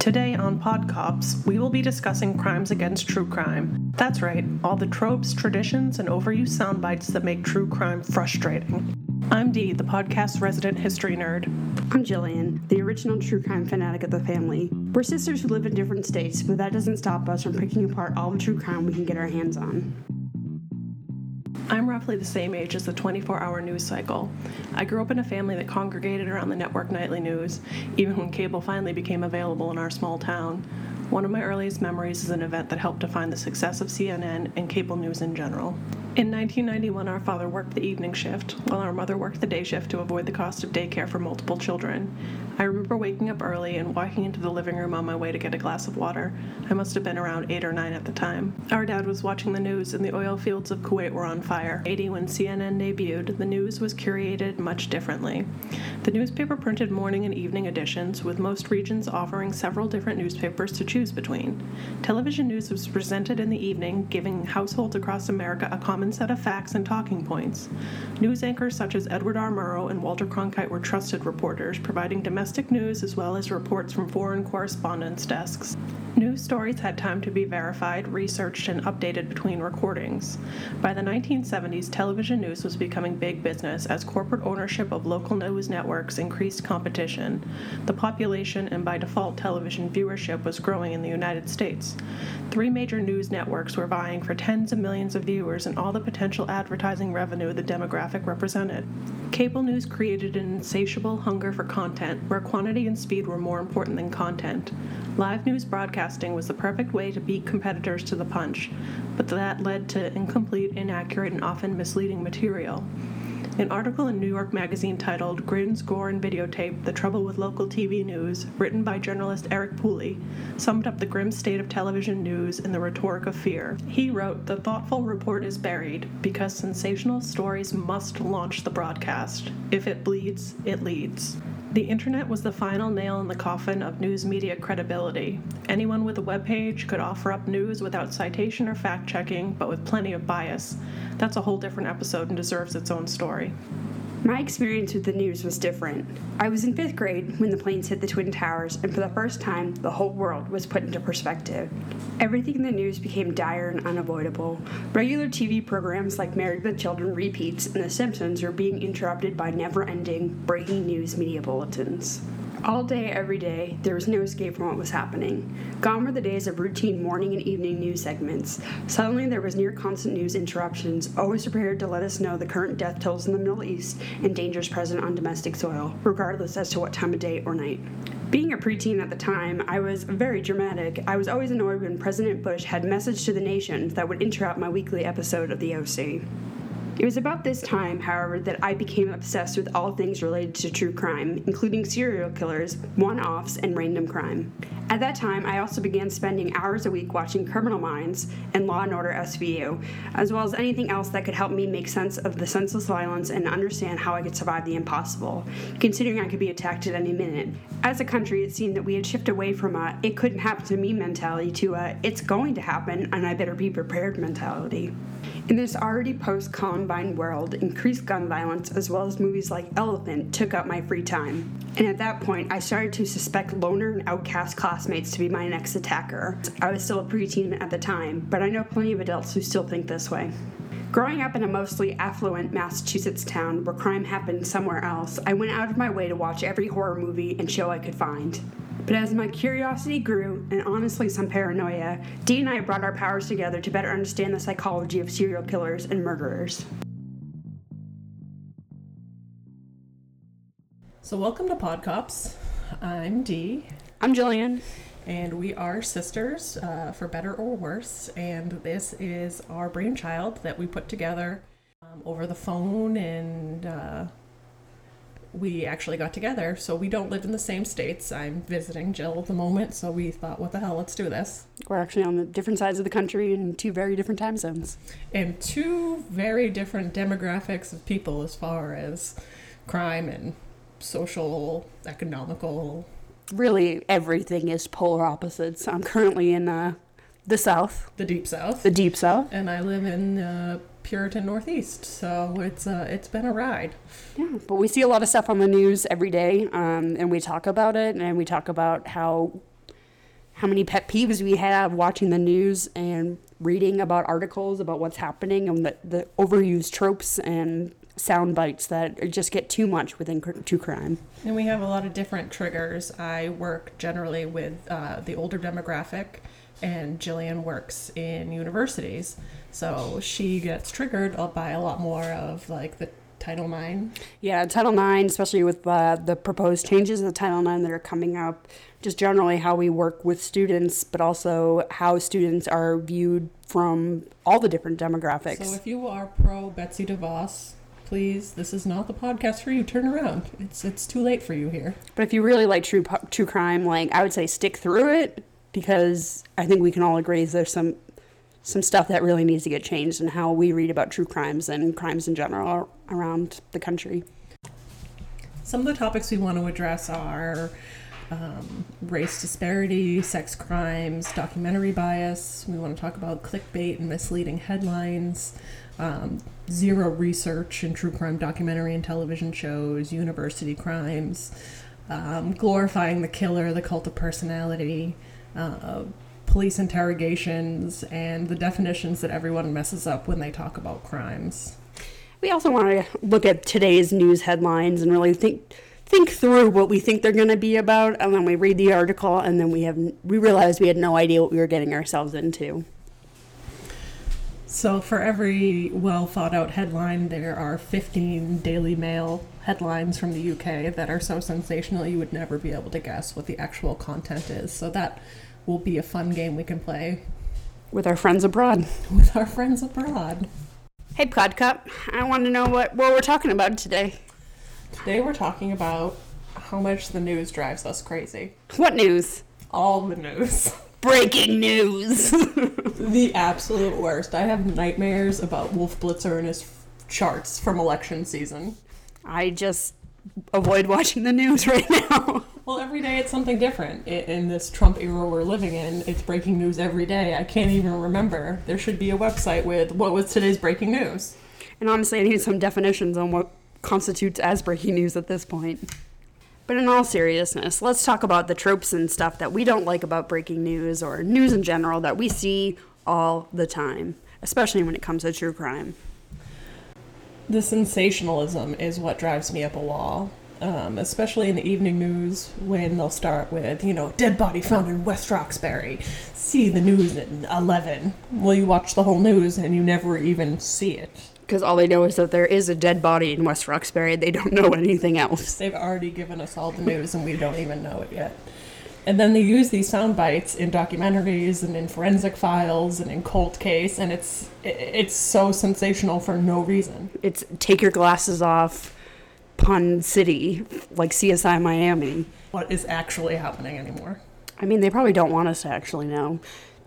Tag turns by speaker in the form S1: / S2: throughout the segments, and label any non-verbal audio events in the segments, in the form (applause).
S1: Today on Pod Cops, we will be discussing crimes against true crime. That's right, all the tropes, traditions, and overused sound bites that make true crime frustrating. I'm Dee, the podcast's resident history nerd.
S2: I'm Jillian, the original true crime fanatic of the family. We're sisters who live in different states, but that doesn't stop us from picking apart all the true crime we can get our hands on.
S1: I'm roughly the same age as the 24 hour news cycle. I grew up in a family that congregated around the network nightly news, even when cable finally became available in our small town. One of my earliest memories is an event that helped define the success of CNN and cable news in general. In 1991, our father worked the evening shift, while our mother worked the day shift to avoid the cost of daycare for multiple children. I remember waking up early and walking into the living room on my way to get a glass of water. I must have been around 8 or 9 at the time. Our dad was watching the news, and the oil fields of Kuwait were on fire. 80 when CNN debuted, the news was curated much differently. The newspaper printed morning and evening editions, with most regions offering several different newspapers to choose between. Television news was presented in the evening, giving households across America a common set of facts and talking points. News anchors such as Edward R. Murrow and Walter Cronkite were trusted reporters, providing domestic news as well as reports from foreign correspondence desks. News stories had time to be verified, researched, and updated between recordings. By the 1970s, television news was becoming big business as corporate ownership of local news networks increased competition. The population and by default television viewership was growing in the United States. Three major news networks were vying for tens of millions of viewers and all the potential advertising revenue the demographic represented. Cable news created an insatiable hunger for content where quantity and speed were more important than content. Live news broadcasting was the perfect way to beat competitors to the punch, but that led to incomplete, inaccurate, and often misleading material. An article in New York Magazine titled Grins, Gore, and Videotape The Trouble with Local TV News, written by journalist Eric Pooley, summed up the grim state of television news in the rhetoric of fear. He wrote The thoughtful report is buried because sensational stories must launch the broadcast. If it bleeds, it leads. The internet was the final nail in the coffin of news media credibility. Anyone with a web page could offer up news without citation or fact checking, but with plenty of bias. That's a whole different episode and deserves its own story.
S2: My experience with the news was different. I was in fifth grade when the planes hit the Twin Towers, and for the first time, the whole world was put into perspective. Everything in the news became dire and unavoidable. Regular TV programs like Married with Children repeats and The Simpsons were being interrupted by never ending breaking news media bulletins. All day, every day, there was no escape from what was happening. Gone were the days of routine morning and evening news segments. Suddenly, there was near constant news interruptions, always prepared to let us know the current death tolls in the Middle East and dangers present on domestic soil, regardless as to what time of day or night. Being a preteen at the time, I was very dramatic. I was always annoyed when President Bush had message to the nation that would interrupt my weekly episode of the OC. It was about this time, however, that I became obsessed with all things related to true crime, including serial killers, one offs, and random crime. At that time, I also began spending hours a week watching Criminal Minds and Law and Order SVU, as well as anything else that could help me make sense of the senseless violence and understand how I could survive the impossible, considering I could be attacked at any minute. As a country, it seemed that we had shifted away from a it couldn't happen to me mentality to a it's going to happen and I better be prepared mentality. In this already post Columbine world, increased gun violence as well as movies like Elephant took up my free time. And at that point, I started to suspect loner and outcast classmates to be my next attacker. I was still a preteen at the time, but I know plenty of adults who still think this way. Growing up in a mostly affluent Massachusetts town where crime happened somewhere else, I went out of my way to watch every horror movie and show I could find. But as my curiosity grew, and honestly some paranoia, Dee and I brought our powers together to better understand the psychology of serial killers and murderers.
S1: So, welcome to Pod Cops. I'm Dee.
S2: I'm Jillian.
S1: And we are sisters, uh, for better or worse. And this is our brainchild that we put together um, over the phone and uh, we actually got together. So we don't live in the same states. I'm visiting Jill at the moment, so we thought, what the hell, let's do this.
S2: We're actually on the different sides of the country in two very different time zones.
S1: And two very different demographics of people as far as crime and social, economical.
S2: Really, everything is polar opposites. I'm currently in uh, the South.
S1: The Deep South.
S2: The Deep South.
S1: And I live in uh, Puritan Northeast, so it's uh, it's been a ride.
S2: Yeah, but we see a lot of stuff on the news every day, um, and we talk about it, and we talk about how how many pet peeves we have watching the news and reading about articles about what's happening and the, the overused tropes and sound bites that just get too much within true crime.
S1: And we have a lot of different triggers. I work generally with uh, the older demographic, and Jillian works in universities. So she gets triggered by a lot more of like the Title IX.
S2: Yeah, Title IX, especially with uh, the proposed changes in Title IX that are coming up, just generally how we work with students, but also how students are viewed from all the different demographics.
S1: So if you are pro Betsy DeVos, please, this is not the podcast for you. Turn around. It's it's too late for you here.
S2: But if you really like true true crime, like I would say, stick through it because I think we can all agree there's some some stuff that really needs to get changed in how we read about true crimes and crimes in general around the country.
S1: Some of the topics we want to address are um, race disparity, sex crimes, documentary bias. We want to talk about clickbait and misleading headlines, um, zero research in true crime documentary and television shows, university crimes, um, glorifying the killer, the cult of personality, uh, police interrogations, and the definitions that everyone messes up when they talk about crimes.
S2: We also want to look at today's news headlines and really think think through what we think they're going to be about, and then we read the article, and then we have we realize we had no idea what we were getting ourselves into.
S1: So, for every well thought out headline, there are 15 Daily Mail headlines from the UK that are so sensational you would never be able to guess what the actual content is. So, that will be a fun game we can play
S2: with our friends abroad.
S1: With our friends abroad.
S2: Hey, Podcup, I want to know what, what we're talking about today.
S1: Today, we're talking about how much the news drives us crazy.
S2: What news?
S1: All the news. (laughs)
S2: Breaking news.
S1: the absolute worst. I have nightmares about Wolf Blitzer and his charts from election season.
S2: I just avoid watching the news right now. (laughs)
S1: Well, every day it's something different. In this Trump era we're living in, it's breaking news every day. I can't even remember. There should be a website with what was today's breaking news.
S2: And honestly, I need some definitions on what constitutes as breaking news at this point. But in all seriousness, let's talk about the tropes and stuff that we don't like about breaking news or news in general that we see all the time, especially when it comes to true crime.
S1: The sensationalism is what drives me up a wall. Um, especially in the evening news when they'll start with, you know, dead body found in West Roxbury. See the news at 11. Well, you watch the whole news and you never even see it
S2: because all they know is that there is a dead body in West Roxbury. They don't know anything else.
S1: They've already given us all the news and we don't even know it yet. And then they use these sound bites in documentaries and in forensic files and in cold case, and it's it's so sensational for no reason.
S2: It's take your glasses off, pun city, like CSI Miami.
S1: What is actually happening anymore?
S2: I mean, they probably don't want us to actually know.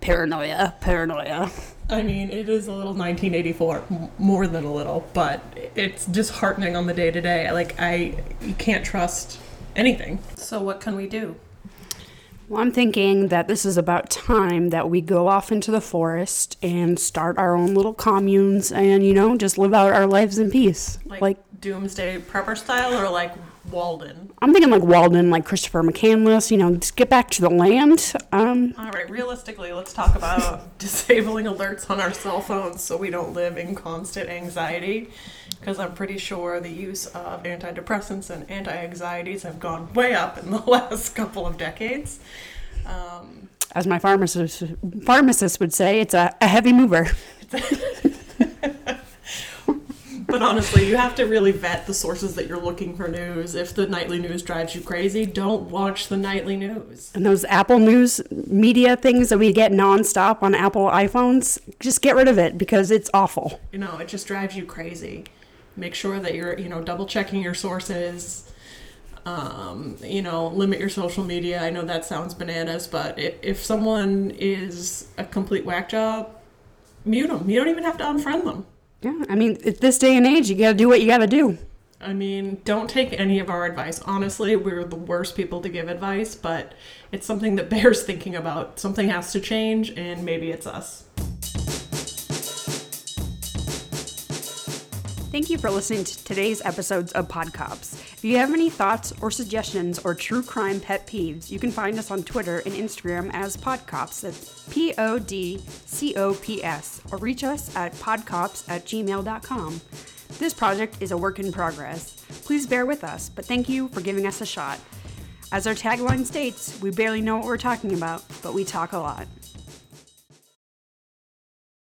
S2: Paranoia, paranoia.
S1: I mean, it is a little 1984, more than a little, but it's disheartening on the day to day. Like, I, you can't trust anything. So, what can we do?
S2: Well, I'm thinking that this is about time that we go off into the forest and start our own little communes and, you know, just live out our lives in peace.
S1: Like, like doomsday prepper style or like Walden?
S2: I'm thinking like Walden, like Christopher McCandless, you know, just get back to the land. Um,
S1: All right, realistically, let's talk about (laughs) disabling alerts on our cell phones so we don't live in constant anxiety. Because I'm pretty sure the use of antidepressants and anti anxieties have gone way up in the (laughs) last couple of decades. Um,
S2: As my pharmacist, pharmacist would say, it's a, a heavy mover. (laughs)
S1: But honestly, you have to really vet the sources that you're looking for news. If the nightly news drives you crazy, don't watch the nightly news.
S2: And those Apple News media things that we get nonstop on Apple iPhones, just get rid of it because it's awful.
S1: You know, it just drives you crazy. Make sure that you're, you know, double checking your sources. Um, you know, limit your social media. I know that sounds bananas, but if someone is a complete whack job, mute them. You don't even have to unfriend them.
S2: Yeah, I mean, at this day and age, you got to do what you got to do.
S1: I mean, don't take any of our advice. Honestly, we're the worst people to give advice, but it's something that (laughs) bears thinking about. Something has to change, and maybe it's us.
S2: Thank you for listening to today's episodes of Podcops. If you have any thoughts or suggestions or true crime pet peeves, you can find us on Twitter and Instagram as Podcops. That's P O D C O P S. Or reach us at podcops at gmail.com. This project is a work in progress. Please bear with us, but thank you for giving us a shot. As our tagline states, we barely know what we're talking about, but we talk a lot.